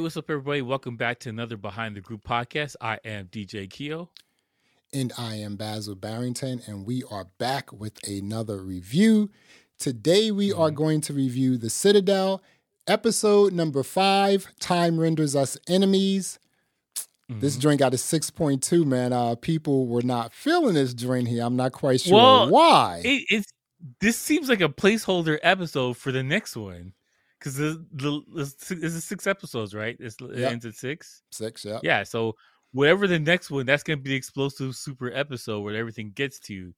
Hey, what's up, everybody? Welcome back to another Behind the Groove podcast. I am DJ Keo. And I am Basil Barrington, and we are back with another review. Today, we are going to review The Citadel, episode number five Time Renders Us Enemies. This Mm-hmm. joint got a 6.2, man. Uh, people were not feeling this joint here. I'm not quite sure Well, why. It, it's this seems like a placeholder episode for the next one because the, the, this is six episodes, right? It's, It Yep. ends at six. Six, yeah. Yeah, so whatever the next one, that's gonna be the explosive super episode where everything gets to. you.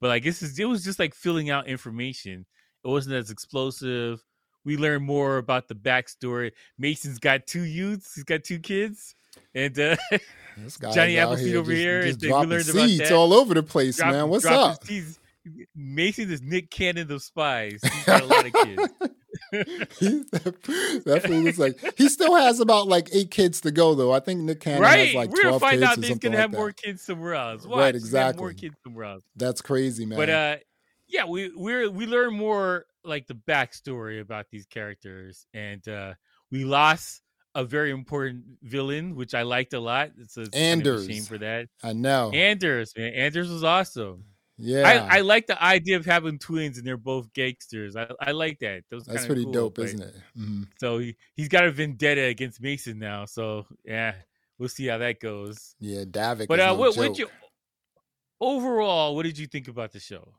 But I guess it's, it was just like filling out information. It wasn't as explosive. We learned more about the backstory. Mason's got two youths. He's got two kids, and uh, This Johnny Appleseed over just- here, just and dropping seeds all over the place, drop- man. What's up? Mason is Nick Cannon of spies. He's got a lot of kids. He- that fool was like he still has about like eight kids to go though. I think Nick Cannon right? has like We're twelve find kids out or he's something gonna like have that. more kids somewhere else. Watch, Right, he's More kids somewhere else. That's crazy, man. But uh, yeah, we we we learn more like the backstory about these characters, and uh, we lost a very important villain, which I liked a lot. It's a, kind of a shame for that. I know. Anders, man, Anders was awesome. Yeah, I, I like the idea of having twins and they're both gangsters. I, I like that. Those that's pretty cool, dope, but- isn't it? Mhm. So he, he's got a vendetta against Mason now. So yeah, we'll see how that goes. Yeah, Davik. But uh, no what, what you overall? What did you think about the show?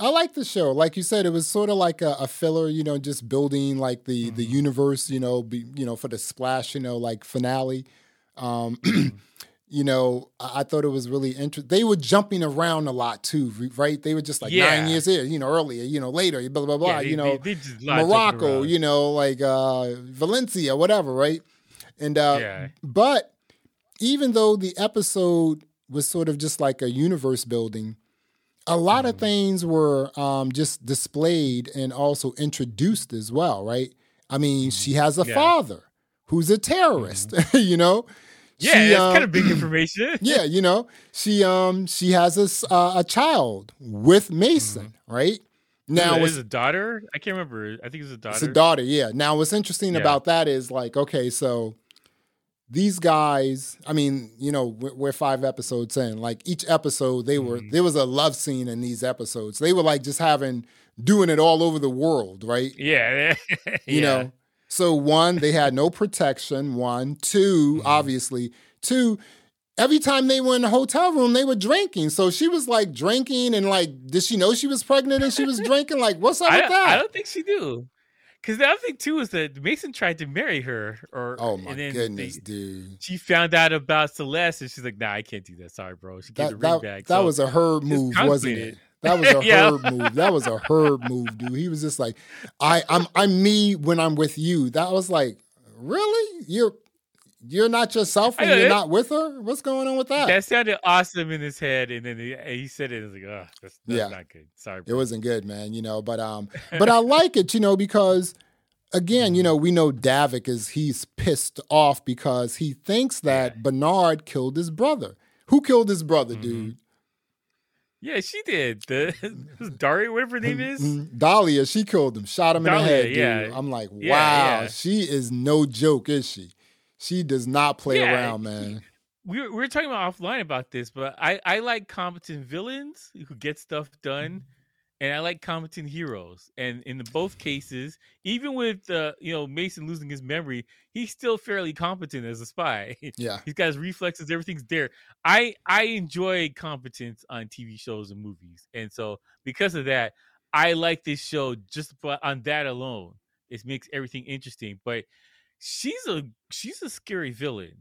I like the show. Like you said, it was sort of like a, a filler, you know, just building like the the Mhm. universe, you know, be, you know, for the splash, you know, like finale. Um, Mm-hmm. You know, I, thought it was really interesting. They were jumping around a lot too, right? They were just like nine years here, you know, earlier, you know, later, blah blah blah. Yeah, they- you know, they- they just a lot of jumping Morocco, you know, like uh, Valencia, whatever, right? And uh, Yeah. but even though the episode was sort of just like a universe building, a lot of Mhm. things were um, just displayed and also introduced as well, right? I mean, she has a Yeah. father who's a terrorist, you know. Yeah, She, that's um, kind of big information. yeah, you know, she um she has a uh, a child with Mason, right? Now, is a daughter? I can't remember. I think it's a daughter. it's a daughter, yeah. Now, what's interesting Yeah. about that is like, okay, so these guys, I mean, you know, we're, we're five episodes in. Like each episode, they were Mhm. there was a love scene in these episodes. They were like just having doing it all over the world, right? Yeah, You know. So one, they had no protection. One, 2 Mhm. obviously. Two, every time they were in the hotel room, they were drinking. So she was like drinking and like, did she know she was pregnant and she was drinking? Like, what's up I, with that? I don't think she knew. Because the other thing too is that Mason tried to marry her, or oh my and then goodness, they- dude. she found out about Celeste, and she's like, "Nah, I can't do that. Sorry, bro." She gave That, the ring that, back. that So- was a her move, wasn't it? That was a Yeah. herb move. That was a herb move, dude. He was just like, I, I'm I'm me when I'm with you. That was like, really? You're you're not yourself when you're it- not with her? What's going on with that? that sounded awesome in his head, and then he, he said it. I was like, "Oh, that's, that's Yeah. not good. Sorry." it wasn't good, man, you know, but um but I like it, you know, because again, Mm-hmm. you know, we know Davik is he's pissed off because he thinks that Yeah. Bernard killed his brother. Who killed his brother, Mhm. dude? Yeah, she did. The mm, mm, Daria, whatever her name mm, is. Mm, Dahlia, she killed him, shot him in the Dahlia, head, dude. yeah. I'm like, wow, Yeah, yeah. she is no joke, is she? She does not play Yeah, around, man. we were, we were talking about offline about this, but I, I like competent villains who get stuff done, mm-hmm. And I like competent heroes. And in the both cases, even with uh, you know Mason losing his memory, he's still fairly competent as a spy. Yeah. He's got his reflexes, everything's there. I I enjoy competence on TV shows and movies, and so because of that, I like this show just on that alone. It makes everything interesting. But she's a she's a scary villain.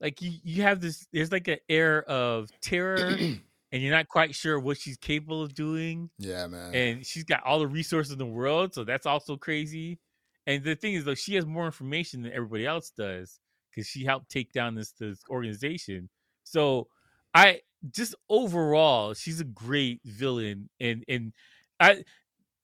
Like you, you have this. There's like an air of terror, and you're not quite sure what she's capable of doing. Yeah, man. And she's got all the resources in the world, so that's also crazy. And the thing is, though, she has more information than everybody else does because she helped take down this this organization. So I just overall, she's a great villain, and and I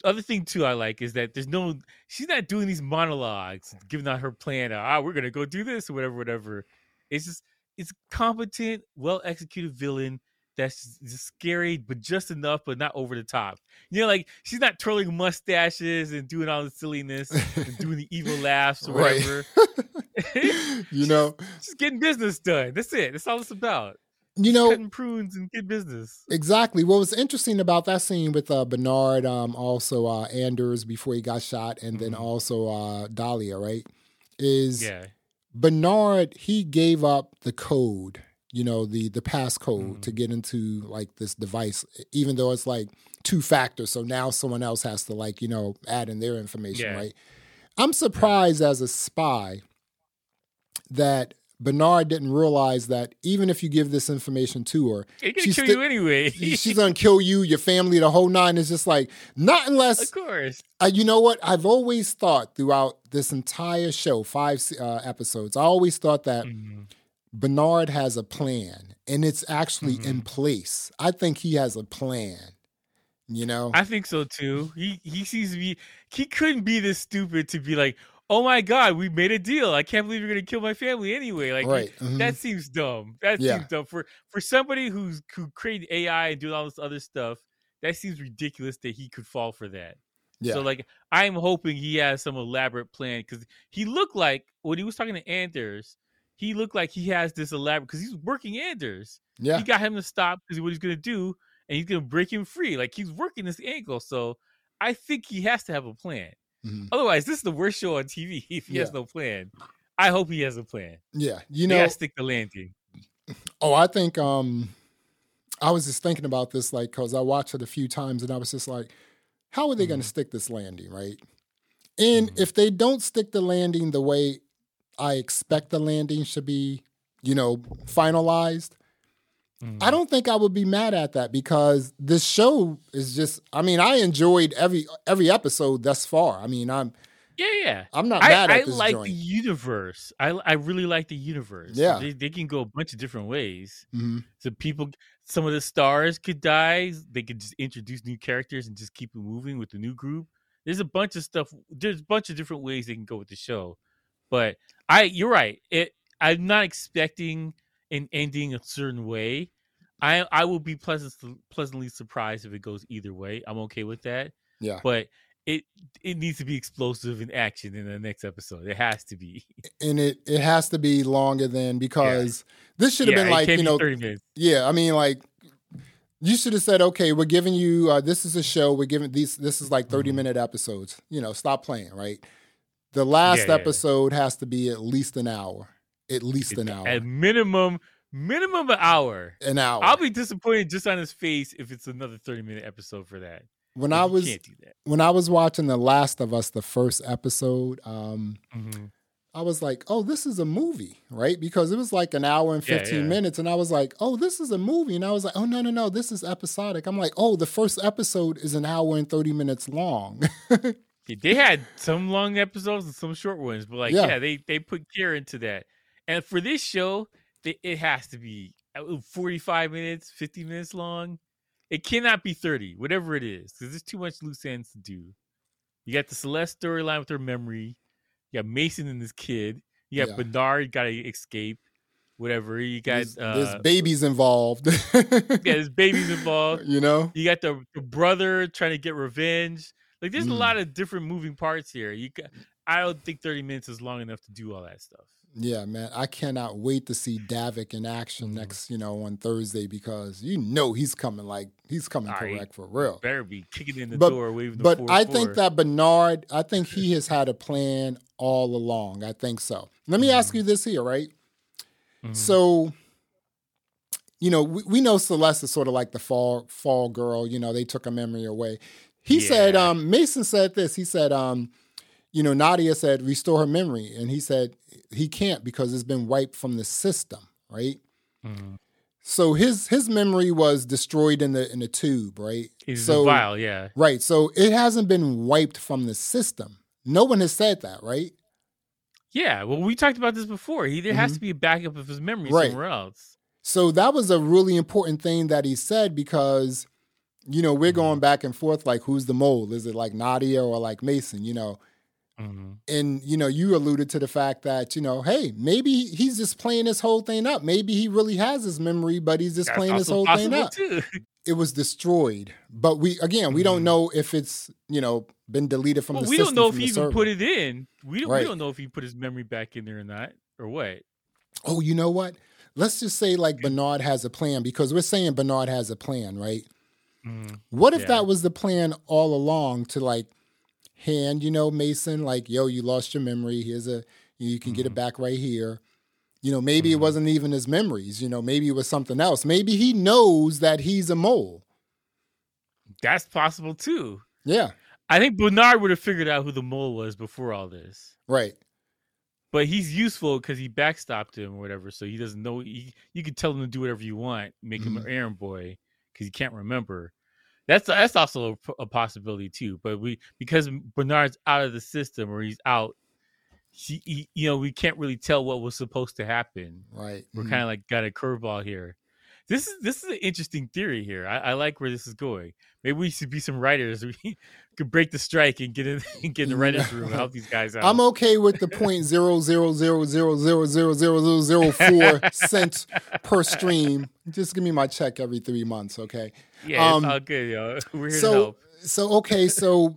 other thing too I like is that there's no she's not doing these monologues, giving out her plan. Ah, we're gonna go do this or whatever, whatever. It's just it's competent, well executed villain that's just scary, but just enough, but not over the top. You know, like she's not twirling mustaches and doing all the silliness and doing the evil laughs or whatever. you know, just getting business done. That's it. That's all it's about. You know, cutting prunes and get business. Exactly. What was interesting about that scene with uh, Bernard, um, also uh, Anders before he got shot, and then Mhm. also uh, Dahlia, right? Is Yeah. Bernard he gave up the code, you know, the the passcode Mhm. to get into like this device, even though it's like two factors. So now someone else has to like, you know, add in their information, Yeah. right? I'm surprised as a spy that Bernard didn't realize that even if you give this information to her, She's kill sti- you anyway. she's gonna kill you, your family, the whole nine. Is just like not unless of course. uh, you know what I've always thought throughout this entire show, five uh, episodes. I always thought that Mhm. Bernard has a plan, and it's actually Mm-hmm. in place. I think he has a plan. You know, I think so too. He he seems to be he couldn't be this stupid to be like, oh my god, we made a deal. I can't believe you're gonna kill my family anyway. Like right? mhm. that seems dumb. That Yeah. seems dumb for for somebody who's who created AI and doing all this other stuff. That seems ridiculous that he could fall for that. yeah, So like I'm hoping he has some elaborate plan because he looked like when he was talking to Anders, he looked like he has this elaborate because he's working Anders. yeah, He got him to stop because what he's gonna do, and he's gonna break him free. Like he's working this angle. So I think he has to have a plan. mhm. Otherwise, this is the worst show on TV if he has no plan. I hope he has a plan. yeah. You know, stick the landing. Oh, I think um I was just thinking about this like cuz I watched it a few times and I was just like how are they going to stick this landing, right? And Mhm. if they don't stick the landing the way I expect the landing should be, you know, finalized, I Mhm. don't think I would be mad at that because this show is just I mean, I enjoyed every every episode thus far. I mean, I'm Yeah, yeah. I'm not I, mad I at this like joint. the universe. I I really like the universe. Yeah. they, they can go a bunch of different ways. Mhm. So people, some of the stars could die. They could just introduce new characters and just keep it moving with the new group. There's a bunch of stuff. There's a bunch of different ways they can go with the show. But I, you're right. It. I'm not expecting an ending a certain way. I I will be pleasant, pleasantly surprised if it goes either way. I'm okay with that. Yeah. But it it needs to be explosive in action in the next episode. It has to be. And it it has to be longer than because this should have Yeah, been like, you be know, 30 minutes. Yeah, I mean, like you should have said, okay, we're giving you uh, this is a show. We're giving these. This is like 30 Mhm. minute episodes. You know, stop playing. Right. The last Yeah, yeah. episode has to be at least an hour. At least an hour. At minimum, minimum an hour. an hour. I'll be disappointed just on his face if it's another 30 minute episode for that. when I was can't do that. when I was watching The Last of Us, the first episode. Um, Mhm. I was like, oh, this is a movie, right? Because it was like an hour and Yeah, 15 yeah. minutes. And I was like, oh, this is a movie. And I was like, oh, no, no, no, this is episodic. I'm like, oh, the first episode is an hour and 30 minutes long. They had some long episodes and some short ones, but like, Yeah. yeah, they they put care into that. And for this show, they, it has to be uh, 45 minutes, 50 minutes long. It cannot be 30, whatever it is, because there's too much loose ends to do. You got the Celeste storyline with her memory. You got Mason and this kid. You got Yeah. Bernard got to escape. Whatever. You got there's, uh, there's babies involved. yeah, there's babies involved. you know? You got the, the brother trying to get revenge. Like there's a Mm. lot of different moving parts here. You ca I don't think 30 minutes is long enough to do all that stuff. Yeah, man. I cannot wait to see Davik in action Mhm. next, you know, on Thursday because you know he's coming like he's coming All right. correct for real. Better be kicking in the But- door, waving the But I think that Bernard, I think Mm-hmm. he has had a plan all along. I think so. Let me ask Mhm. you this here, right? Mm-hmm. So, you know, we, we know Celeste is sort of like the fall fall girl. You know, they took a memory away. He said, um, Mason said this. He said, um, you know, Nadia said restore her memory, and he said he can't because it's been wiped from the system, right? Mhm. So his his memory was destroyed in the in the tube, right? It's so vial, yeah. right, so it hasn't been wiped from the system. No one has said that, right? Yeah, well, we talked about this before. He there has to be a backup of his memory Mm-hmm. Right. somewhere else. So that was a really important thing that he said because, you know, we're going back and forth like who's the mole? Is it like Nadia or like Mason? You know, Mhm. and you know, you alluded to the fact that you know, hey, maybe he's just playing this whole thing up. Maybe he really has his memory, but he's just That's playing this whole thing up. too. it was destroyed. But we again, we don't Mhm. know if it's you know been deleted from Well, the we system. don't know if he even server. put it in. We don't, Right. we don't know if he put his memory back in there or not, or what. Oh, you know what? Let's just say like Bernard has a plan because we're saying Bernard has a plan, right? Mhm. What if Yeah. that was the plan all along to like hand, you know, Mason, like, yo, you lost your memory. Here's a, you can get it Mhm. back right here. You know, maybe it Mhm. wasn't even his memories. You know, maybe it was something else. Maybe he knows that he's a mole. That's possible too. Yeah, I think Bernard would have figured out who the mole was before all this. right. But he's useful because he backstopped him or whatever, so he doesn't know. He, you can tell him to do whatever you want, make him an Mm-hmm. errand boy because he can't remember. That's that's also a, possibility too. But we because Bernard's out of the system or he's out, he, he you know we can't really tell what was supposed to happen. Right. We're Mhm. kind of like got a curveball here. This is this is an interesting theory here. I, I like where this is going. Maybe we should be some writers. We could break the strike and get in and get in the writers' room and help these guys out. I'm okay with the point zero zero zero zero zero zero zero zero zero four cents per stream. Just give me my check every three months, okay? yeah, it's um, all good, yo. We're here to so help. so okay so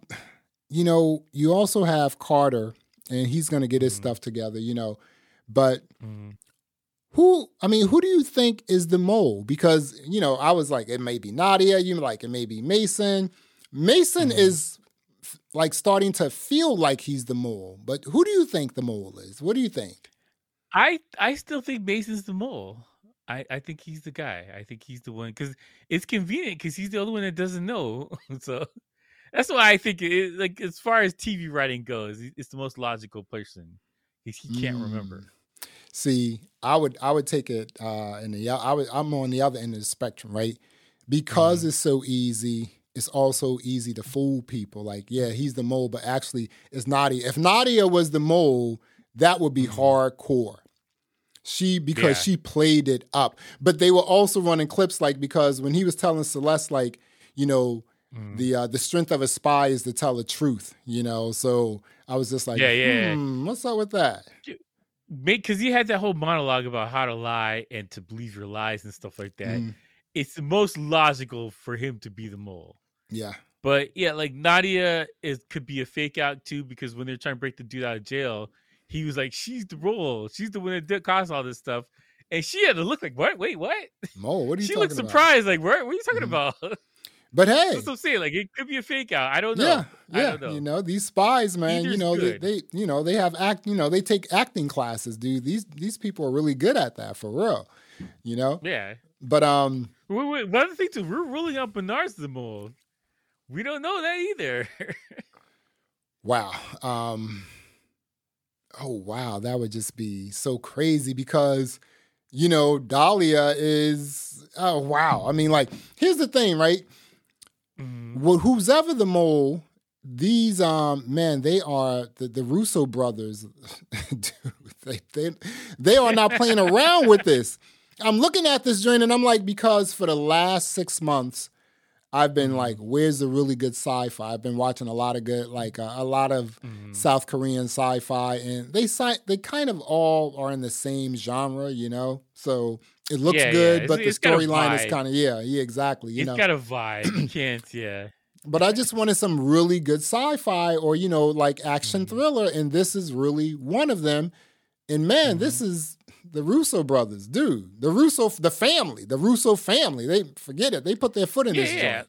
you know you also have carter and he's going to get his Mhm. stuff together you know but Mhm. who i mean who do you think is the mole because you know i was like it may be nadia you like it may be mason mason Mhm. is like starting to feel like he's the mole but who do you think the mole is what do you think I I still think Mason's the mole. I, I think he's the guy. I think he's the one because it's convenient because he's the only one that doesn't know. so that's why I think it, like as far as TV writing goes, it's the most logical person because he can't remember. See, I would I would take it uh in the I would I'm on the other end of the spectrum, right? Because Mhm. it's so easy, it's also easy to fool people. Like, yeah, he's the mole, but actually it's Nadia. If Nadia was the mole, that would be Mhm. hardcore. She because Yeah. she played it up. But they were also running clips like because when he was telling Celeste like, you know, Mhm. the uh, the strength of a spy is to tell the truth, you know. So I was just like, Yeah, yeah. hmm, what's up with that? because he had that whole monologue about how to lie and to believe your lies and stuff like that. Mhm. It's the most logical for him to be the mole. Yeah. But yeah, like Nadia is could be a fake out too because when they're trying to break the dude out of jail, he was like, "She's the role. She's the one that did caused all this stuff," and she had to look like, "What? Wait, what?" Mo, what are you She looked about? surprised, like, "What? What are you talking Mhm. about?" But hey, That's what I'm saying. Like, it could be a fake out. I don't know. yeah, I yeah, don't know. you know these spies, man. you know they, they, you know they have act. You know they take acting classes, dude. These these people are really good at that for real. You know, Yeah. but um, Wait, wait, one other thing too, we're ruling out Bernard's the mole. We don't know that either. wow, um, oh wow, that would just be so crazy because you know Dahlia is oh wow. I mean, like here's the thing, right? Mhm. well, who's ever the mole, these um man, they are the, the Russo brothers. Dude, they, they they are not playing around with this. I'm looking at this joint and I'm like, because for the last six months, I've been Mhm. like, where's the really good sci-fi? I've been watching a lot of good, like uh, a lot of Mhm. South Korean sci-fi, and they si- they kind of all are in the same genre, you know. So it looks Yeah, yeah. good, It's- but the it's a storyline is kind of yeah, yeah, exactly. You It's know, got a vibe. You can't, yeah. but I just wanted some really good sci-fi or you know like action Mhm. thriller, and this is really one of them. And man, this is the Russo brothers, dude. The Russo, the family, the Russo family. They forget it. They put their foot in Yeah, this yeah. joint.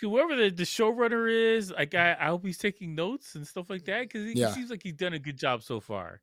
Whoever the, the showrunner is, like I, I hope he's taking notes and stuff like that because he, Yeah. seems like he's done a good job so far,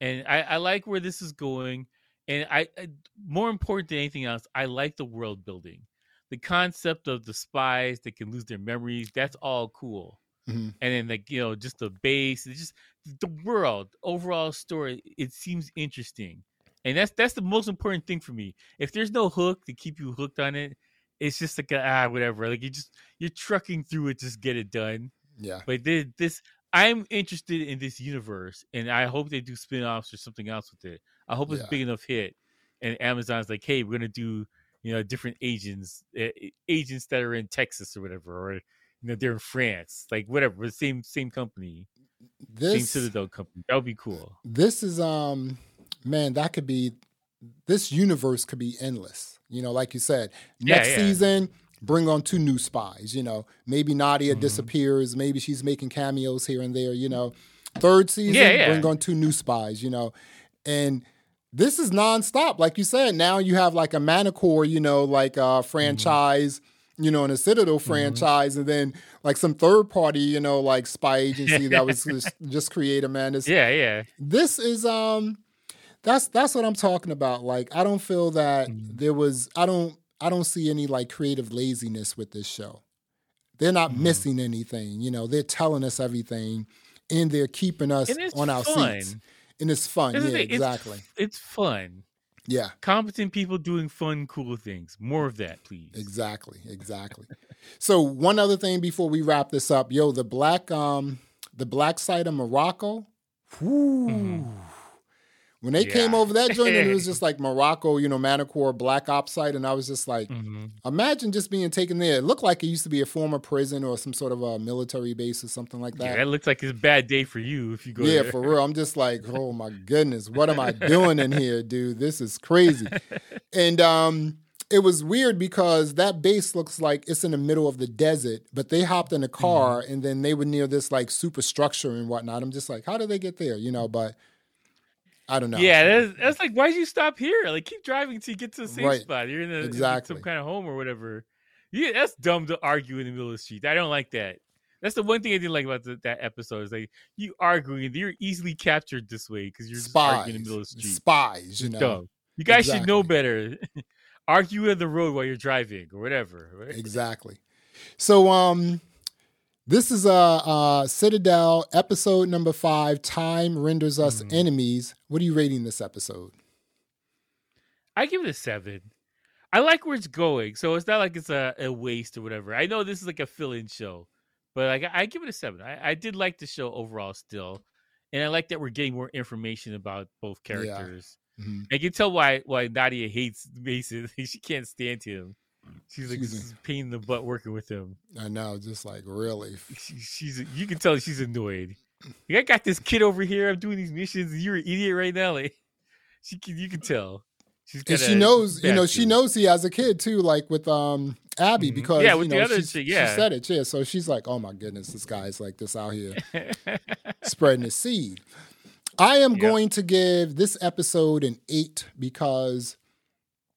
and I, I like where this is going. And I, I, more important than anything else, I like the world building, the concept of the spies that can lose their memories. That's all cool. Mhm. And then like you know, just the base, it's just the world overall story. It seems interesting, and that's that's the most important thing for me. If there's no hook to keep you hooked on it, it's just like ah whatever. Like you just you're trucking through it, just get it done. Yeah, But this, this I'm interested in this universe, and I hope they do spin-offs or something else with it. I hope it's Yeah. big enough hit, and Amazon's like, hey, we're gonna do you know different agents, uh, agents that are in Texas or whatever, or you know they're in France, like whatever, same same company, same this Citadel company. That would be cool. this is um man that could be this universe could be endless you know like you said Yeah, next yeah. season bring on two new spies. You know, maybe Nadia Mhm. disappears. Maybe she's making cameos here and there. You know, third season, Yeah, bring on two new spies. You know, and this is nonstop. Like you said, now you have like a Manticore, you know, like a franchise. You know, in a Citadel franchise, and then like some third party, you know, like spy agency that was just, just created. Man, it's, Yeah, yeah. this is um that's that's what I'm talking about. Like I don't feel that Mhm. there was I don't I don't see any like creative laziness with this show. They're not Mhm. missing anything, you know. They're telling us everything and they're keeping us on our fun. seats. And it's fun. That's yeah, thing, it's- exactly. It's fun. Yeah, Competent people doing fun, cool things. More of that, please. exactly. Exactly. so one other thing before we wrap this up, yo, the black um the black side of Morocco. Whoo. Mhm. When they came over that joint, and it was just like Morocco, you know, Manticore Black Ops site, and I was just like, Mhm. imagine just being taken there. It looked like it used to be a former prison or some sort of a military base or something like Yeah, that. that looks like it's a bad day for you if you go Yeah, there. for real. I'm just like, oh my goodness, what am I doing in here, dude? This is crazy. And um, it was weird because that base looks like it's in the middle of the desert, but they hopped in a car and then they were near this like super structure and whatnot. I'm just like, how did they get there? You know, but I don't know. Yeah, that's, that's like, why'd you stop here? Like, keep driving until you get to the same Right. spot. You're in, a, Exactly. some kind of home or whatever. Yeah, that's dumb to argue in the middle of the street. I don't like that. That's the one thing I didn't like about the, that episode is like you arguing. You're easily captured this way because you're spies, in the middle of the street. spies, you know. dumb. You guys should know Exactly. better. Argue in the road while you're driving or whatever. right? Exactly. So um this is a uh, uh, Citadel episode number five. Time renders us Mhm. enemies. What are you rating this episode? I give it a seven. I like where it's going, so it's not like it's a, a waste or whatever. I know this is like a fill-in show, but like I, I give it a seven. I, I did like the show overall still, and I like that we're getting more information about both Yeah. characters. Mhm. I can tell why why Nadia hates Mason. she can't stand him. She's like Excuse this me. is a pain in the butt working with him. I know, just like really. She, she's you can tell she's annoyed. Like, I got this kid over here. I'm doing these missions. And you're an idiot right now. Like she can, you can tell. She's And she knows, you know, she knows he has a kid too, like with um Abby, Mhm. because Yeah, you with the other she's- chick, she said it, yeah. So she's like, oh my goodness, this guy's like this out here spreading his seed. I am Yep. going to give this episode an eight because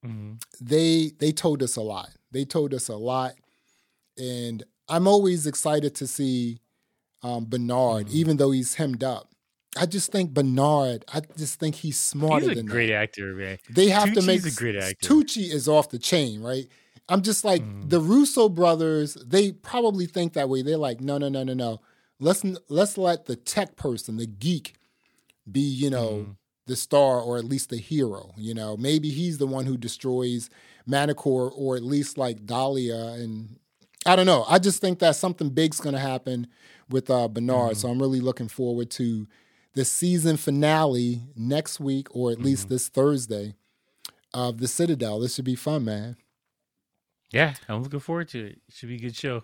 Mhm. they they told us a lot. They told us a lot, and I'm always excited to see um, Bernard, Mhm. even though he's hemmed up. I just think Bernard. I just think he's smarter He's a than great that. actor, man. They have to make a great actor. Tucci is off the chain, right? I'm just like Mhm. the Russo brothers. They probably think that way. They're like, no, no, no, no, no. Let's let's let the tech person, the geek, be you know Mhm. The star or at least the hero. You know, maybe he's the one who destroys Manticore or at least like Dahlia. And I don't know. I just think that something big's going to happen with uh, Bernard. So I'm really looking forward to the season finale next week or at least this Thursday of the Citadel. This should be fun, man. Yeah, I'm looking forward to it. Should be a good show.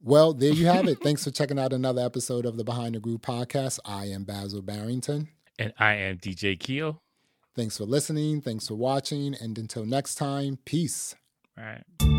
Well, there you have it. Thanks for checking out another episode of the Behind the Groove podcast. I am Basil Barrington. And I am DJ Keo. Thanks for listening. Thanks for watching. And until next time, peace. All right.